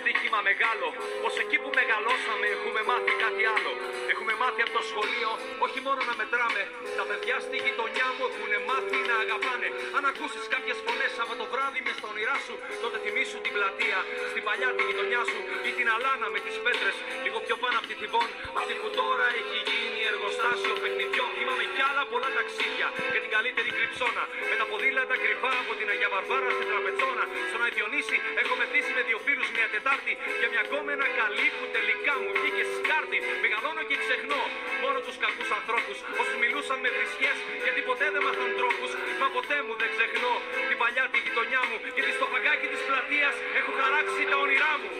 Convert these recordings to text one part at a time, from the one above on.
στοίχημα μεγάλο. Πως εκεί που μεγαλώσαμε έχουμε μάθει κάτι άλλο. Έχουμε μάθει από το σχολείο όχι μόνο να μετράμε. Τα παιδιά στη γειτονιά μου έχουν μάθει να αγαπάνε. Αν ακούσεις κάποιες φωνές από το βράδυ μες στα όνειρά σου, τότε θυμίσου την πλατεία. Στην παλιά τη γειτονιά σου ή την αλάνα με τις πέτρες. Λίγο πιο πάνω από τη θυβόν. Αυτή που τώρα έχει γίνει εργοστάσιο παιχνιδιό. Θυμάμαι κι άλλα πολλά ταξίδια και την καλύτερη κρυψώνα. Με τα ποδήλατα κρυφά από την Αγία Βαρβάρα στην Τραπετσόνα. Στον Αϊδιονύση έχω μεθύσει με δύο φίλου μια Τετάρτη για μια γκόμενα καλή που τελικά μου βγήκε σκάρτη. Μεγαδώνω και ξεχνώ μόνο τους κακούς ανθρώπους. Όσοι μιλούσαν με βρισιέ γιατί ποτέ δεν μάθαν τρόπους. Μα ποτέ μου δεν ξεχνώ την παλιά τη γειτονιά μου. Γιατί στο φαγκάκι της πλατείας έχω χαράξει τα όνειρά μου.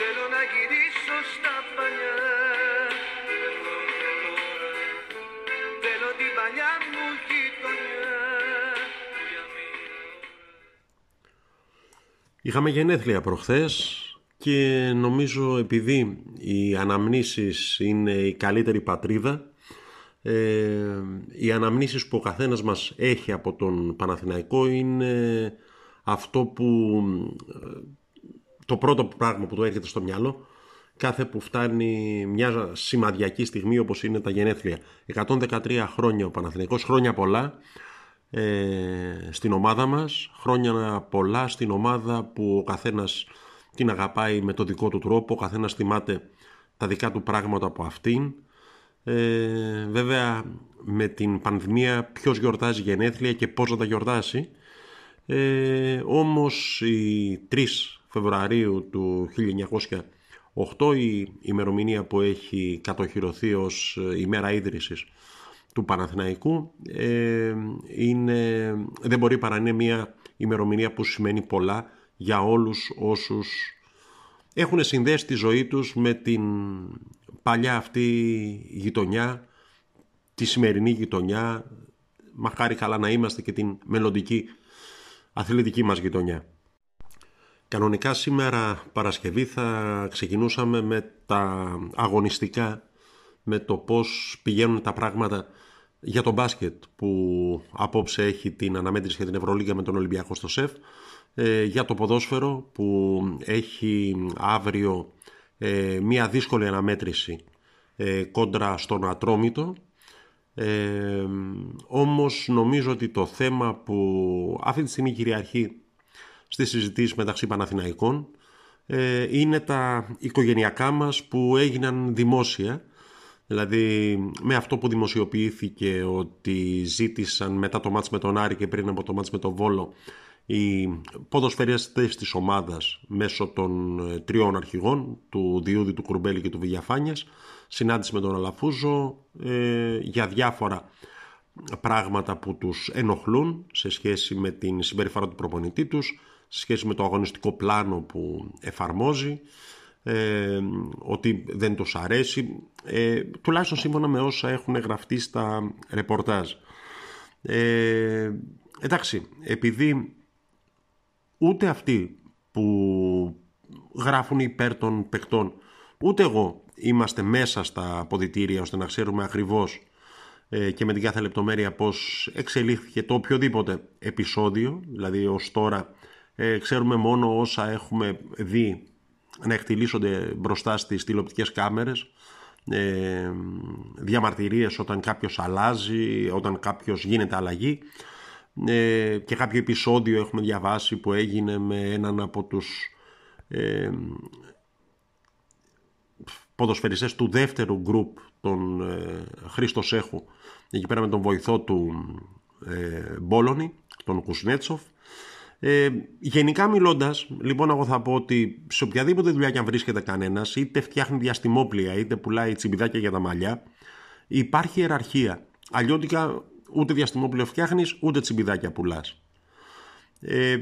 Θέλω να γυρίσω στα παλιά Θέλω την παλιά μου Είχαμε γενέθλια προχθές και νομίζω επειδή οι αναμνήσεις είναι η καλύτερη πατρίδα ε, οι αναμνήσεις που ο καθένας μας έχει από τον Παναθηναϊκό είναι αυτό που ε, το πρώτο πράγμα που του έρχεται στο μυαλό κάθε που φτάνει μια σημαδιακή στιγμή όπως είναι τα γενέθλια. 113 χρόνια ο Παναθηναϊκός, χρόνια πολλά ε, στην ομάδα μας, χρόνια πολλά στην ομάδα που ο καθένας την αγαπάει με το δικό του τρόπο, ο καθένας θυμάται τα δικά του πράγματα από αυτήν. Ε, βέβαια με την πανδημία ποιος γιορτάζει γενέθλια και πώς να τα γιορτάσει. Ε, όμως η 3 Φεβρουαρίου του 1908 η ημερομηνία που έχει κατοχυρωθεί ως ημέρα ίδρυσης του Παναθηναϊκού ε, είναι, δεν μπορεί παρά είναι μια ημερομηνία που σημαίνει πολλά για όλους όσους έχουν συνδέσει τη ζωή τους με την παλιά αυτή γειτονιά, τη σημερινή γειτονιά, μακάρι καλά να είμαστε και την μελλοντική αθλητική μας γειτονιά. Κανονικά σήμερα Παρασκευή θα ξεκινούσαμε με τα αγωνιστικά, με το πώς πηγαίνουν τα πράγματα για το μπάσκετ που απόψε έχει την αναμέτρηση για την Ευρωλίγα με τον Ολυμπιακό στο ΣΕΦ, ε, για το ποδόσφαιρο που έχει αύριο ε, μια δύσκολη αναμέτρηση ε, κόντρα στον Ατρόμητο. Ε, όμως νομίζω ότι το θέμα που αυτή τη στιγμή κυριαρχεί στις συζητήσεις μεταξύ Παναθηναϊκών ε, είναι τα οικογενειακά μας που έγιναν δημόσια δηλαδή με αυτό που δημοσιοποιήθηκε ότι ζήτησαν μετά το μάτς με τον Άρη και πριν από το μάτς με τον Βόλο οι ποδοσφαιριστές της ομάδας μέσω των ε, τριών αρχηγών του Διούδη, του Κουρμπέλη και του Βηγιαφάνιας συνάντηση με τον Αλαφούζο ε, για διάφορα πράγματα που τους ενοχλούν σε σχέση με την συμπεριφορά του προπονητή τους σε σχέση με το αγωνιστικό πλάνο που εφαρμόζει ε, ότι δεν τους αρέσει. Ε, τουλάχιστον σύμφωνα με όσα έχουν γραφτεί στα ρεπορτάζ. Ε, εντάξει επειδή ούτε αυτοί που γράφουν υπέρ των παιχτών ούτε εγώ είμαστε μέσα στα αποδητήρια ώστε να ξέρουμε ακριβώς ε, και με την κάθε λεπτομέρεια πώς εξελίχθηκε το οποιοδήποτε επεισόδιο δηλαδή ως τώρα ε, ξέρουμε μόνο όσα έχουμε δει να εκτιλήσονται μπροστά στις τηλεοπτικές κάμερες ε, διαμαρτυρίες όταν κάποιος αλλάζει, όταν κάποιος γίνεται αλλαγή. Ε, και κάποιο επεισόδιο έχουμε διαβάσει που έγινε με έναν από τους ε, ποδοσφαιριστές του δεύτερου γκρουπ τον ε, Χρήστο Σέχου. Εκεί πέρα με τον βοηθό του ε, Μπόλωνη, τον Κουσνέτσοφ ε, γενικά μιλώντας, λοιπόν, εγώ θα πω ότι σε οποιαδήποτε δουλειά και αν βρίσκεται κανένας, είτε φτιάχνει διαστημόπλια, είτε πουλάει τσιμπιδάκια για τα μαλλιά, υπάρχει ιεραρχία. Αλλιώτικα ούτε διαστημόπλαιο φτιάχνεις, ούτε τσιμπιδάκια πουλάς. Ε,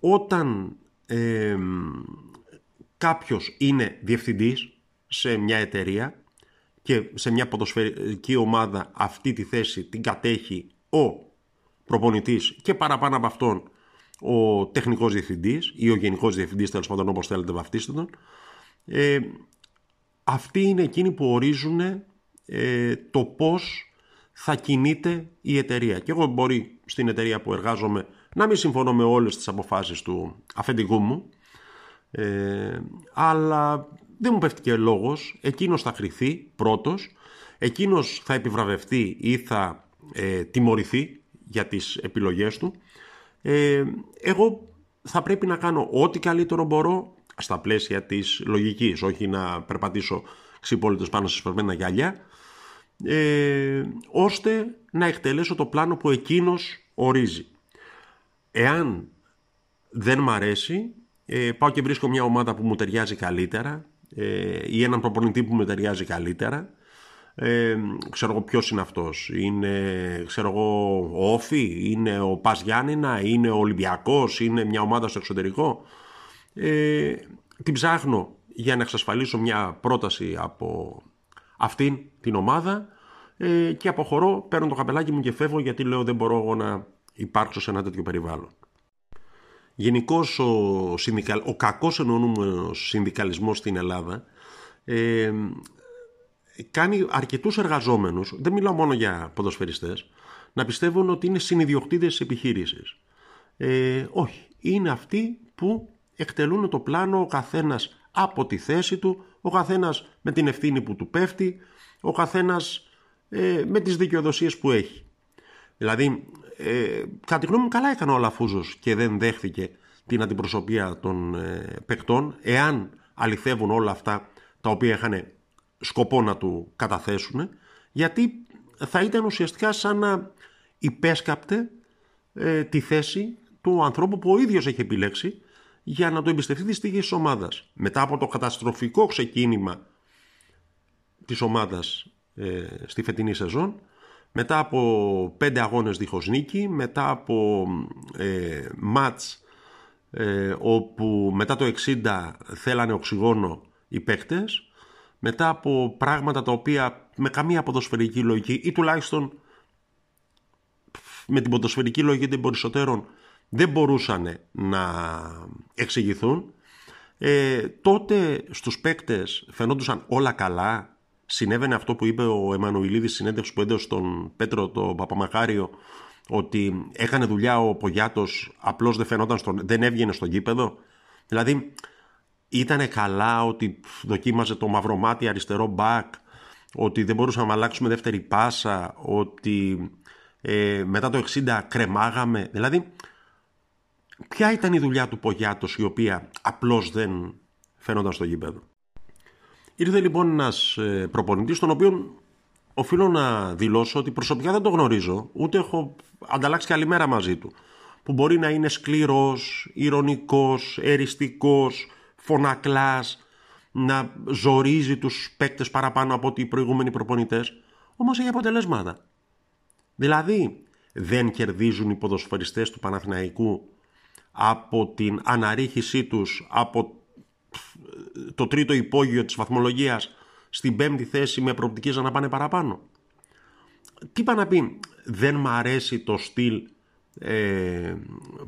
όταν ε, κάποιος είναι διευθυντής σε μια εταιρεία και σε μια ποδοσφαιρική ομάδα αυτή τη θέση την κατέχει ο προπονητής και παραπάνω από αυτόν ο τεχνικός διευθυντής ή ο γενικός διευθυντής τέλος πάντων όπως θέλετε βαφτίστε τον. Ε, αυτοί είναι εκείνοι που ορίζουν ε, το πώς θα κινείται η εταιρεία. Και εγώ μπορεί στην εταιρεία που εργάζομαι να μην συμφωνώ με όλες τις αποφάσεις του αφεντικού μου Ε, αλλά δεν μου πέφτει και λόγος, εκείνος θα χρηθεί πρώτος, εκείνος θα επιβραβευτεί ή θα ε, τιμωρηθεί για τις επιλογές του. Ε, εγώ θα πρέπει να κάνω ό,τι καλύτερο μπορώ στα πλαίσια της λογικής, όχι να περπατήσω ξυπόλυτος πάνω σε σπερμένα γυαλιά, ε, ώστε να εκτελέσω το πλάνο που εκείνος ορίζει. Εάν δεν μ' αρέσει, ε, πάω και βρίσκω μια ομάδα που μου ταιριάζει καλύτερα ε, ή έναν προπονητή που μου ταιριάζει καλύτερα. Ε, ξέρω εγώ ποιος είναι αυτός. Είναι, ξέρω εγώ, ο Όφη, είναι ο Πας Γιάννηνα, είναι ο Ολυμπιακός, είναι μια ομάδα στο εξωτερικό. Ε, την ψάχνω για να εξασφαλίσω μια πρόταση από αυτήν την ομάδα ε, και αποχωρώ, παίρνω το καπελάκι μου και φεύγω γιατί λέω δεν μπορώ εγώ να υπάρξω σε ένα τέτοιο περιβάλλον. Γενικώς ο, συνδικαλ... ο κακός εννοούμενος συνδικαλισμός στην Ελλάδα ε, κάνει αρκετούς εργαζόμενους, δεν μιλάω μόνο για ποδοσφαιριστές, να πιστεύουν ότι είναι συνειδιοκτήτες της επιχείρησης. Ε, όχι, είναι αυτοί που εκτελούν το πλάνο ο καθένας από τη θέση του, ο καθένας με την ευθύνη που του πέφτει, ο καθένας ε, με τις δικαιοδοσίες που έχει. Δηλαδή, ε, κατά τη γνώμη μου καλά έκανε ο Λαφούζος και δεν δέχθηκε την αντιπροσωπεία των ε, παικτών, εάν αληθεύουν όλα αυτά τα οποία είχαν σκοπό να του καταθέσουν, γιατί θα ήταν ουσιαστικά σαν να υπέσκαπτε ε, τη θέση του ανθρώπου που ο ίδιος έχει επιλέξει για να το εμπιστευτεί της στήγη της ομάδας. Μετά από το καταστροφικό ξεκίνημα της ομάδας ε, στη φετινή σεζόν, μετά από πέντε αγώνες δίχως νίκη, μετά από ε, μάτς ε, όπου μετά το 60 θέλανε οξυγόνο οι παίκτες, μετά από πράγματα τα οποία με καμία ποδοσφαιρική λογική ή τουλάχιστον με την ποδοσφαιρική λογική των περισσότερων δεν μπορούσαν να εξηγηθούν, ε, τότε στους παίκτες φαινόντουσαν όλα καλά. Συνέβαινε αυτό που είπε ο Εμμανουηλίδης συνέντευξη που έδωσε στον Πέτρο το Παπαμαχάριο ότι έκανε δουλειά ο Πογιάτος απλώς δεν φαινόταν στον, δεν έβγαινε στο γήπεδο. Δηλαδή ήταν καλά ότι δοκίμαζε το μαυρομάτι αριστερό μπακ, ότι δεν μπορούσαμε να αλλάξουμε δεύτερη πάσα, ότι ε, μετά το 60 κρεμάγαμε. Δηλαδή Ποια ήταν η δουλειά του Πογιάτος η οποία απλώς δεν φαίνονταν στο γήπεδο; Ήρθε λοιπόν ένας ε, προπονητής τον οποίο οφείλω να δηλώσω ότι προσωπικά δεν το γνωρίζω ούτε έχω ανταλλάξει καλημέρα μαζί του που μπορεί να είναι σκληρός, ηρωνικός, εριστικός, φωνακλάς να ζορίζει τους παίκτες παραπάνω από ότι οι προηγούμενοι προπονητές όμως έχει αποτελέσματα. Δηλαδή δεν κερδίζουν οι ποδοσφαιριστές του Παναθηναϊκού από την αναρρίχησή τους από το τρίτο υπόγειο της βαθμολογίας στην πέμπτη θέση με προοπτικές να πάνε παραπάνω. Τι είπα να πει, δεν μ' αρέσει το στυλ ε,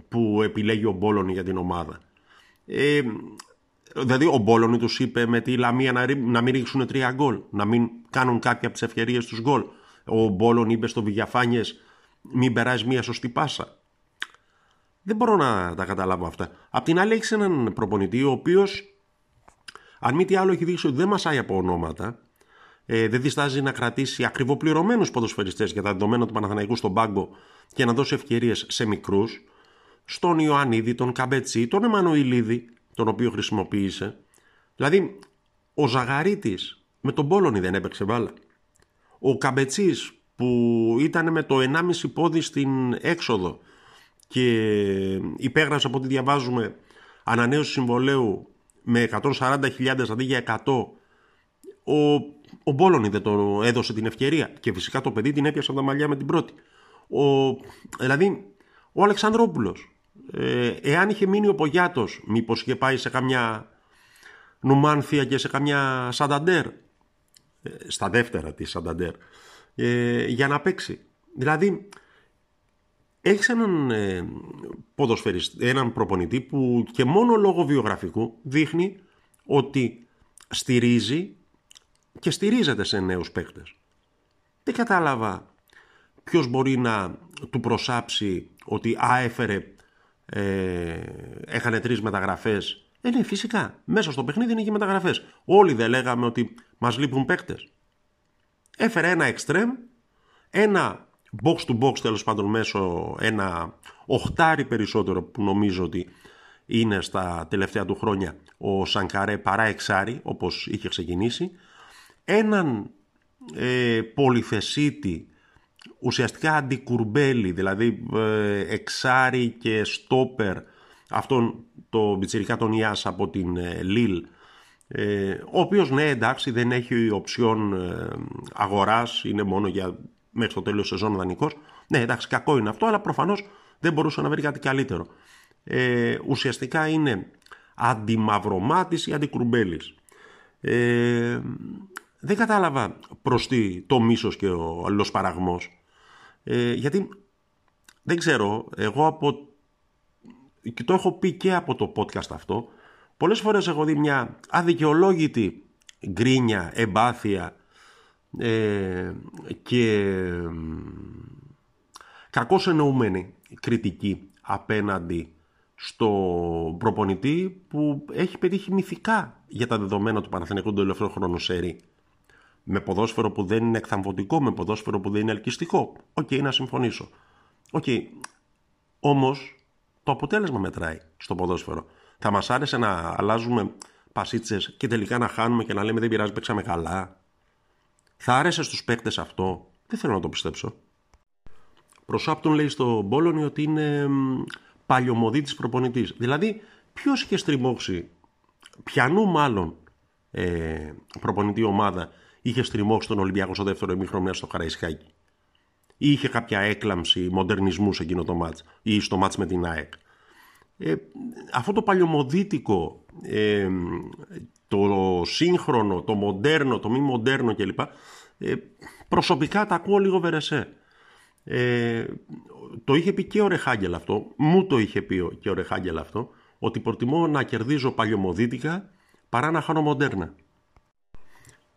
που επιλέγει ο Μπόλωνη για την ομάδα. Ε, δηλαδή ο Μπόλωνη τους είπε με τη Λαμία να, να μην ρίξουν τρία γκολ, να μην κάνουν κάποια από τις ευκαιρίες τους γκολ. Ο Μπόλωνη είπε στο Βηγιαφάνιες μην περάσεις μία σωστή πάσα. Δεν μπορώ να τα καταλάβω αυτά. Απ' την άλλη, έχεις έναν προπονητή ο οποίος, αν μη τι άλλο, έχει δείξει ότι δεν μασάει από ονόματα. Ε, δεν διστάζει να κρατήσει ακριβοπληρωμένους ποδοσφαιριστές για τα δεδομένα του Παναθαναϊκού στον πάγκο και να δώσει ευκαιρίες σε μικρούς. Στον Ιωαννίδη, τον Καμπετσί, τον Εμμανουηλίδη, τον οποίο χρησιμοποίησε. Δηλαδή, ο Ζαγαρίτης με τον Πόλωνη δεν έπαιξε βάλα. Ο Καμπετσί που ήταν με το 1,5 πόδι στην έξοδο και υπέγραψε από ό,τι διαβάζουμε ανανέωση συμβολέου με 140.000 αντί για 100 ο, ο Μπόλωνη δεν το έδωσε την ευκαιρία και φυσικά το παιδί την έπιασε από τα μαλλιά με την πρώτη ο, δηλαδή ο Αλεξανδρόπουλος ε, εάν είχε μείνει ο Πογιάτος μήπως είχε πάει σε καμιά Νουμάνθια και σε καμιά Σανταντέρ; Ε, στα δεύτερα της Σανταντέρ ε, για να παίξει δηλαδή έχεις έναν, ε, έναν προπονητή που και μόνο λόγω βιογραφικού δείχνει ότι στηρίζει και στηρίζεται σε νέους παίκτες. Δεν κατάλαβα ποιος μπορεί να του προσάψει ότι α, έφερε, ε, έχανε τρεις μεταγραφές Ε, ναι, φυσικά. Μέσα στο παιχνίδι είναι και μεταγραφές. Όλοι δεν λέγαμε ότι μας λείπουν παίκτες. Έφερε ένα extreme, ένα box to box τέλος πάντων μέσω ένα οχτάρι περισσότερο που νομίζω ότι είναι στα τελευταία του χρόνια ο Σανκαρέ παρά εξάρι όπως είχε ξεκινήσει έναν ε, πολυθεσίτη ουσιαστικά αντικουρμπέλι δηλαδή ε, εξάρι και στόπερ αυτόν το μπιτσιρικά τον Ιάς από την ε, Λίλ ε, ο οποίος ναι εντάξει δεν έχει οψιόν ε, αγοράς είναι μόνο για μέχρι το τέλος σεζόν δανεικός. Ναι εντάξει κακό είναι αυτό αλλά προφανώς δεν μπορούσε να βρει κάτι καλύτερο. Ε, ουσιαστικά είναι αντιμαυρομάτης ή αντικρουμπέλης ε, δεν κατάλαβα προς τι το μίσος και ο αλληλοσπαραγμός ε, γιατί δεν ξέρω εγώ από και το έχω πει και από το podcast αυτό Πολλές φορές έχω δει μια αδικαιολόγητη γκρίνια, εμπάθεια ε, και κακώς εννοούμενη κριτική απέναντι στο προπονητή που έχει πετύχει μυθικά για τα δεδομένα του Παναθηναϊκού του τελευταίου χρόνου σερή. Με ποδόσφαιρο που δεν είναι εκθαμβωτικό, με ποδόσφαιρο που δεν είναι ελκυστικό. OK, okay, να συμφωνήσω. OK, okay. όμως το αποτέλεσμα μετράει στο ποδόσφαιρο. Θα μας άρεσε να αλλάζουμε πασίτσες και τελικά να χάνουμε και να λέμε δεν πειράζει, παίξαμε καλά. Θα άρεσε στους παίκτες αυτό; Δεν θέλω να το πιστέψω. Προσάπτουν λέει στο Μπόλονι ότι είναι παλιωμοδίτης προπονητής. Δηλαδή, ποιος είχε στριμώξει, πιανού μάλλον ε, προπονητή ομάδα είχε στριμώξει τον Ολυμπιακό στο δεύτερο ημίχρονο στο Καραϊσκάκι. Ή είχε κάποια έκλαμψη μοντερνισμού σε εκείνο το μάτς ή στο μάτς με την ΑΕΚ ε, αυτό το παλιωμοδίτικο, ε, το σύγχρονο, το μοντέρνο, το μη μοντέρνο κλπ. Ε, προσωπικά τα ακούω λίγο βερεσέ. Ε, το είχε πει και ο Ρεχάγκελ αυτό, μου το είχε πει και ο Ρεχάγκελ αυτό, ότι προτιμώ να κερδίζω παλιωμοδίτικα παρά να χάνω μοντέρνα.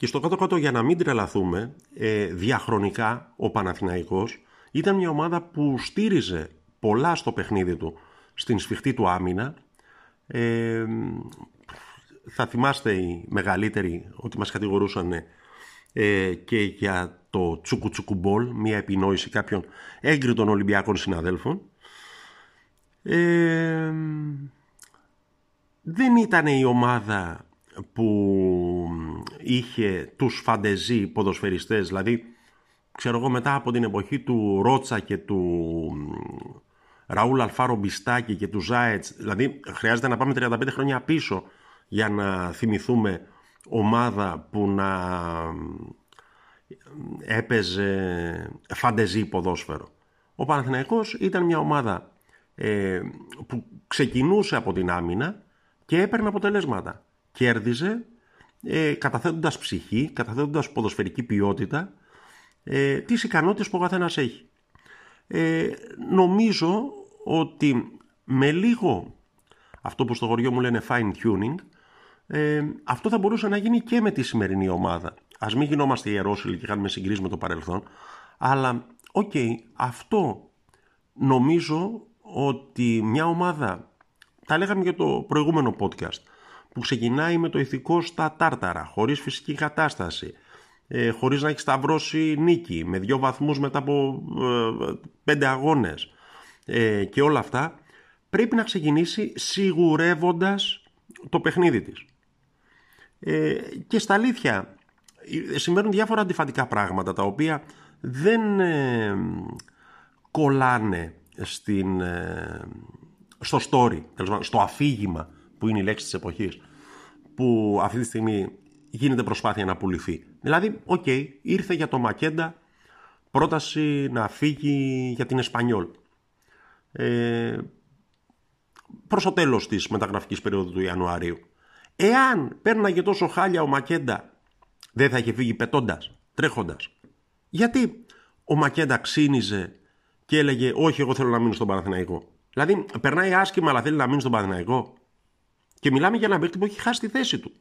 Και στο κάτω-κάτω για να μην τρελαθούμε, ε, διαχρονικά ο Παναθηναϊκός ήταν μια ομάδα που στήριζε πολλά στο παιχνίδι του στην σφιχτή του άμυνα. Ε, θα θυμάστε οι μεγαλύτεροι ότι μας κατηγορούσαν ε, και για το τσουκουτσουκουμπόλ, μια επινόηση κάποιων έγκριτων Ολυμπιακών συναδέλφων. Ε, δεν ήταν η ομάδα που είχε τους φαντεζή ποδοσφαιριστές, δηλαδή ξέρω εγώ μετά από την εποχή του Ρότσα και του Ραούλ Αλφάρο Μπιστάκη και του Ζάετς. Δηλαδή, χρειάζεται να πάμε 35 χρόνια πίσω για να θυμηθούμε ομάδα που να έπαιζε φαντεζή ποδόσφαιρο. Ο Παναθηναϊκός ήταν μια ομάδα ε, που ξεκινούσε από την άμυνα και έπαιρνε αποτελέσματα. Κέρδιζε ε, καταθέτοντας ψυχή, καταθέτοντας ποδοσφαιρική ποιότητα, ε, τις ικανότητες που ο καθένας έχει. Ε, νομίζω ότι με λίγο αυτό που στο χωριό μου λένε fine tuning ε, αυτό θα μπορούσε να γίνει και με τη σημερινή ομάδα. Ας μην γινόμαστε ιερόσυλοι και κάνουμε συγκρίσεις με το παρελθόν αλλά οκ, αυτό νομίζω ότι μια ομάδα τα λέγαμε για το προηγούμενο podcast που ξεκινάει με το ηθικό στα τάρταρα, χωρίς φυσική κατάσταση, ε, χωρίς να έχει σταυρώσει νίκη, με δύο βαθμούς μετά από ε, πέντε αγώνες ε, και όλα αυτά, πρέπει να ξεκινήσει σιγουρεύοντας το παιχνίδι της. Ε, και στ' αλήθεια, ε, συμβαίνουν διάφορα αντιφατικά πράγματα τα οποία δεν ε, κολλάνε στην, στο story, στο αφήγημα που είναι η λέξη της εποχής που αυτή τη στιγμή γίνεται προσπάθεια να πουληθεί. Δηλαδή, ΟΚ, ήρθε για το Μακέντα πρόταση να φύγει για την Εσπανιόλ. Ε, προς το τέλος της μεταγραφικής περίοδου του Ιανουαρίου. Εάν πέρναγε τόσο χάλια ο Μακέντα, δεν θα είχε φύγει πετώντας, τρέχοντας. Γιατί ο Μακέντα ξύνιζε και έλεγε όχι εγώ θέλω να μείνω στον Παναθηναϊκό. Δηλαδή περνάει άσχημα αλλά θέλει να μείνει στον Παναθηναϊκό. Και μιλάμε για ένα παίκτη που έχει χάσει τη θέση του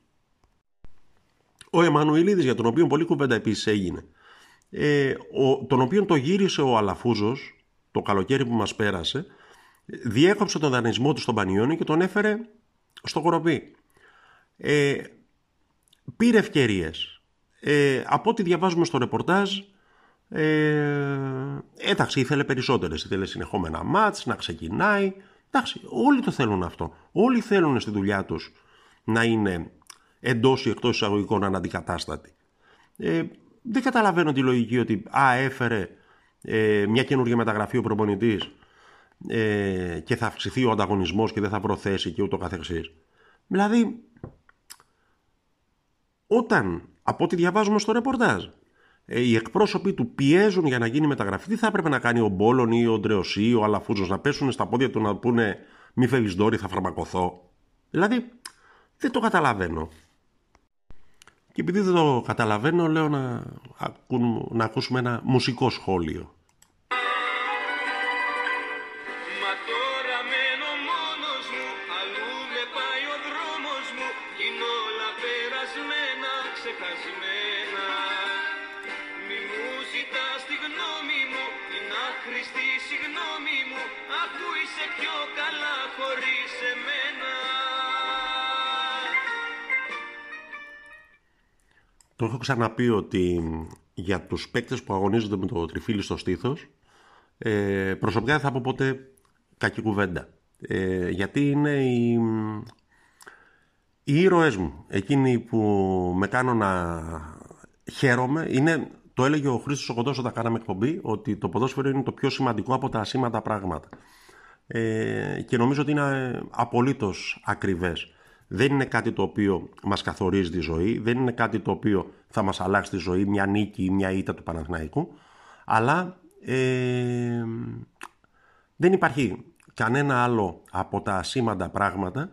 ο Εμμανουηλίδης για τον οποίο πολύ κουβέντα επίσης έγινε ε, ο, τον οποίο το γύρισε ο Αλαφούζος το καλοκαίρι που μας πέρασε διέκοψε τον δανεισμό του στον Πανιόνιο και τον έφερε στο Κοροπή. Ε, πήρε ευκαιρίες. Ε, από ό,τι διαβάζουμε στο ρεπορτάζ, ε, εντάξει, ήθελε περισσότερες. Ήθελε συνεχόμενα μάτς, να ξεκινάει. Εντάξει, όλοι το θέλουν αυτό. Όλοι θέλουν στη δουλειά τους να είναι εντός ή εκτός εισαγωγικών αναντικατάστατοι. Ε, δεν καταλαβαίνω τη λογική ότι α, έφερε ε, μια καινούργια μεταγραφή ο προπονητής ε, και θα αυξηθεί ο ανταγωνισμός και δεν θα προθέσει και ούτω καθεξής. Δηλαδή, όταν, από ό,τι διαβάζουμε στο ρεπορτάζ, ε, οι εκπρόσωποι του πιέζουν για να γίνει μεταγραφή, τι θα έπρεπε να κάνει ο Μπόλον ή ο Ντρεωσή ή ο Αλαφούζος, να πέσουν στα πόδια του να πούνε μη φεύγεις Ντόρι, θα φαρμακοθώ. Δηλαδή, δεν το καταλαβαίνω. Και επειδή δεν το καταλαβαίνω, λέω να, να ακούσουμε ένα μουσικό σχόλιο. Το έχω ξαναπεί ότι για τους παίκτες που αγωνίζονται με το τριφύλι στο στήθος ε, προσωπικά δεν θα πω ποτέ κακή κουβέντα. Ε, γιατί είναι οι, οι ήρωές μου. Εκείνοι που με κάνουν να χαίρομαι. Είναι, το έλεγε ο Χρήστος Οκοντός όταν κάναμε εκπομπή ότι το ποδόσφαιρο είναι το πιο σημαντικό από τα ασήμαντα πράγματα. Ε, και νομίζω ότι είναι απολύτως ακριβές δεν είναι κάτι το οποίο μας καθορίζει τη ζωή, δεν είναι κάτι το οποίο θα μας αλλάξει τη ζωή, μια νίκη ή μια ήττα του Παναθηναϊκού, αλλά ε, δεν υπάρχει κανένα άλλο από τα σήμαντα πράγματα,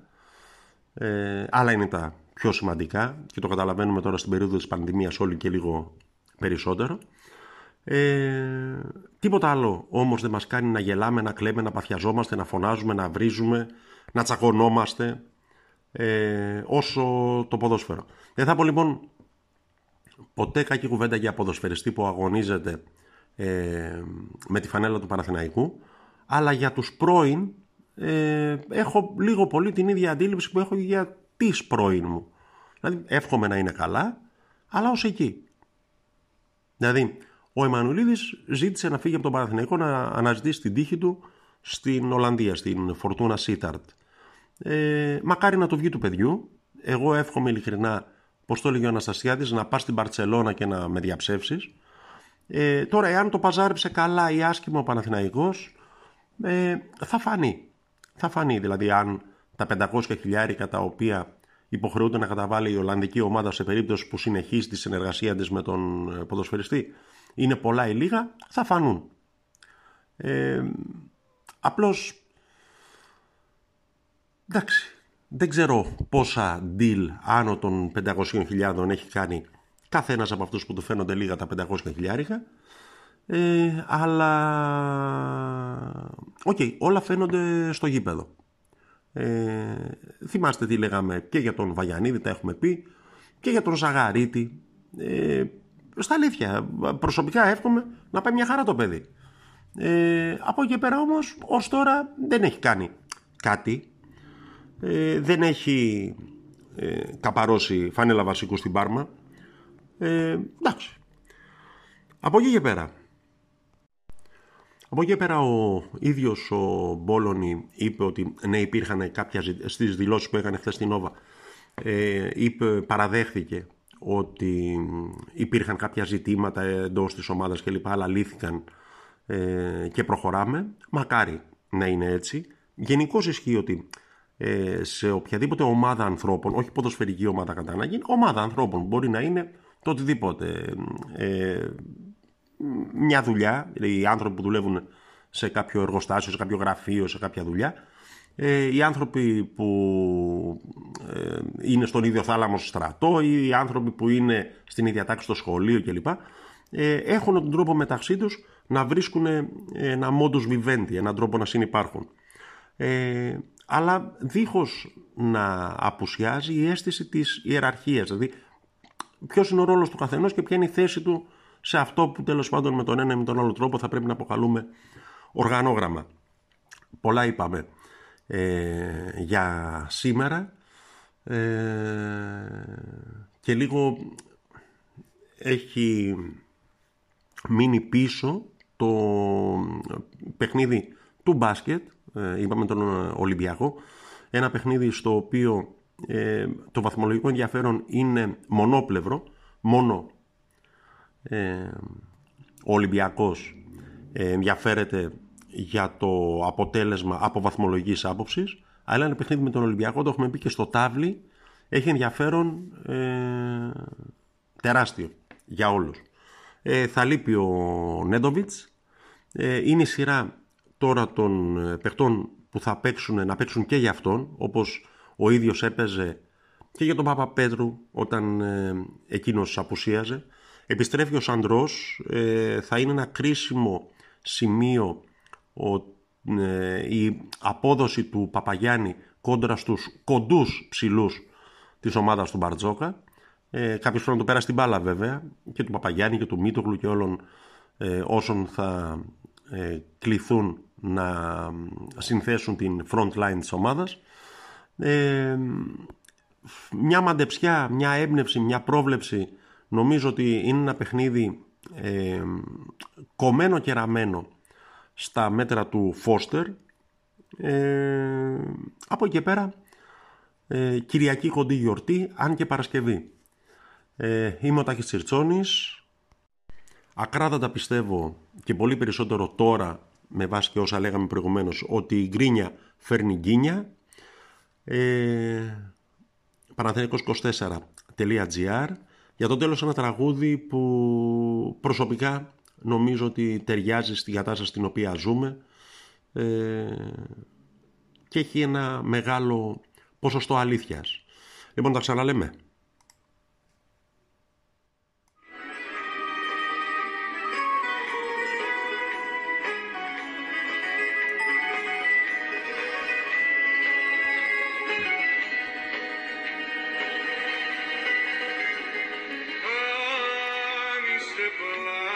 ε, άλλα είναι τα πιο σημαντικά και το καταλαβαίνουμε τώρα στην περίοδο της πανδημίας όλοι και λίγο περισσότερο. Ε, τίποτα άλλο όμως δεν μας κάνει να γελάμε, να κλαίμε, να παθιαζόμαστε, να φωνάζουμε, να βρίζουμε, να τσακωνόμαστε, ε, όσο το ποδόσφαιρο. Δεν θα πω λοιπόν ποτέ κακή κουβέντα για ποδοσφαιριστή που αγωνίζεται ε, με τη φανέλα του Παναθηναϊκού, αλλά για τους πρώην ε, έχω λίγο πολύ την ίδια αντίληψη που έχω για τις πρώην μου. Δηλαδή εύχομαι να είναι καλά, αλλά ως εκεί. Δηλαδή, ο Εμμανουλίδης ζήτησε να φύγει από τον Παναθηναϊκό να αναζητήσει την τύχη του στην Ολλανδία, στην Φορτούνα Σίταρτ. Ε, μακάρι να το βγει του παιδιού. Εγώ εύχομαι ειλικρινά, πώ το έλεγε ο Αναστασιάδης, να πας στην Παρσελώνα και να με διαψεύσεις. Ε, τώρα, εάν το παζάριψε καλά ή άσχημα ο Παναθηναϊκός, ε, θα φανεί. Θα φανεί, δηλαδή, αν τα 500 χιλιάρικα τα οποία υποχρεούται να καταβάλει η Ολλανδική ομάδα σε περίπτωση που συνεχίσει τη συνεργασία της με τον ε, ποδοσφαιριστή είναι πολλά ή λίγα, θα φανούν. Ε, απλώς Εντάξει, δεν ξέρω πόσα deal άνω των 500.000 έχει κάνει κάθε ένας από αυτούς που του φαίνονται λίγα τα 500.000 ε, αλλά ΟΚ, okay, όλα φαίνονται στο γήπεδο. Ε, θυμάστε τι λέγαμε και για τον Βαγιανίδη, τα έχουμε πει, και για τον Ζαγαρίτη. Ε, στα αλήθεια, προσωπικά εύχομαι να πάει μια χαρά το παιδί. Ε, από εκεί πέρα όμως, ως τώρα δεν έχει κάνει κάτι ε, δεν έχει ε, καπαρώσει φάνελα βασικού στην Πάρμα. Ε, εντάξει. Από εκεί και πέρα. Από εκεί και πέρα ο ίδιος ο Μπόλωνη είπε ότι ναι υπήρχαν κάποια στις δηλώσεις που έκανε χθες στην Νόβα ε, είπε, παραδέχθηκε ότι υπήρχαν κάποια ζητήματα εντός της ομάδας και λοιπά αλλά λύθηκαν ε, και προχωράμε μακάρι να είναι έτσι γενικώς ισχύει ότι ε, σε οποιαδήποτε ομάδα ανθρώπων, όχι ποδοσφαιρική ομάδα κατά ανάγκη, ομάδα ανθρώπων μπορεί να είναι το οτιδήποτε. Ε, μια δουλειά, οι άνθρωποι που δουλεύουν σε κάποιο εργοστάσιο, σε κάποιο γραφείο, σε κάποια δουλειά, ε, οι άνθρωποι που ε, είναι στον ίδιο θάλαμο στρατό ή οι άνθρωποι που είναι στην ίδια τάξη στο σχολείο κλπ. Ε, έχουν τον τρόπο μεταξύ τους να βρίσκουν ένα modus vivendi, έναν τρόπο να συνεπάρχουν. Ε, αλλά δίχως να απουσιάζει η αίσθηση της ιεραρχίας, δηλαδή ποιος είναι ο ρόλος του καθενός και ποια είναι η θέση του σε αυτό που τέλος πάντων με τον ένα ή με τον άλλο τρόπο θα πρέπει να αποκαλούμε οργανόγραμμα. Πολλά είπαμε ε, για σήμερα. και λίγο έχει μείνει πίσω το παιχνίδι του μπάσκετ, είπαμε τον Ολυμπιακό, ένα παιχνίδι στο οποίο ε, το βαθμολογικό ενδιαφέρον είναι μονόπλευρο, μόνο ε, ο Ολυμπιακός ε, ενδιαφέρεται για το αποτέλεσμα από βαθμολογικής άποψης, αλλά ένα παιχνίδι με τον Ολυμπιακό, το έχουμε πει και στο τάβλι, έχει ενδιαφέρον ε, τεράστιο για όλους. Ε, θα λείπει ο Νέντοβιτς, ε, είναι η σειρά τώρα των παιχτών που θα παίξουν, να παίξουν και για αυτόν, όπως ο ίδιος έπαιζε και για τον Παπαπέτρου όταν ε, εκείνος απουσίαζε. Επιστρέφει ο Σαντρός, ε, θα είναι ένα κρίσιμο σημείο ο, ε, η απόδοση του Παπαγιάννη κόντρα στους κοντούς ψηλούς της ομάδας του Μπαρτζόκα. Ε, κάποιος πρέπει να το πέρασε την μπάλα βέβαια και του Παπαγιάννη και του Μίτογλου και όλων ε, όσων θα ε, κληθούν να συνθέσουν την front line της ομάδας. Ε, μια μαντεψιά, μια έμπνευση, μια πρόβλεψη νομίζω ότι είναι ένα παιχνίδι ε, κομμένο και ραμμένο στα μέτρα του Φώστερ ε, από εκεί πέρα ε, Κυριακή κοντή γιορτή αν και Παρασκευή. Ε, είμαι ο Τάκης Τσιρτσόνης. Ακράδαντα πιστεύω και πολύ περισσότερο τώρα με βάση και όσα λέγαμε προηγουμένως ότι η γκρίνια φέρνει γκίνια ε, 24gr για το τέλος ένα τραγούδι που προσωπικά νομίζω ότι ταιριάζει στην κατάσταση στην οποία ζούμε ε, και έχει ένα μεγάλο ποσοστό αλήθειας. Λοιπόν, τα ξαναλέμε. people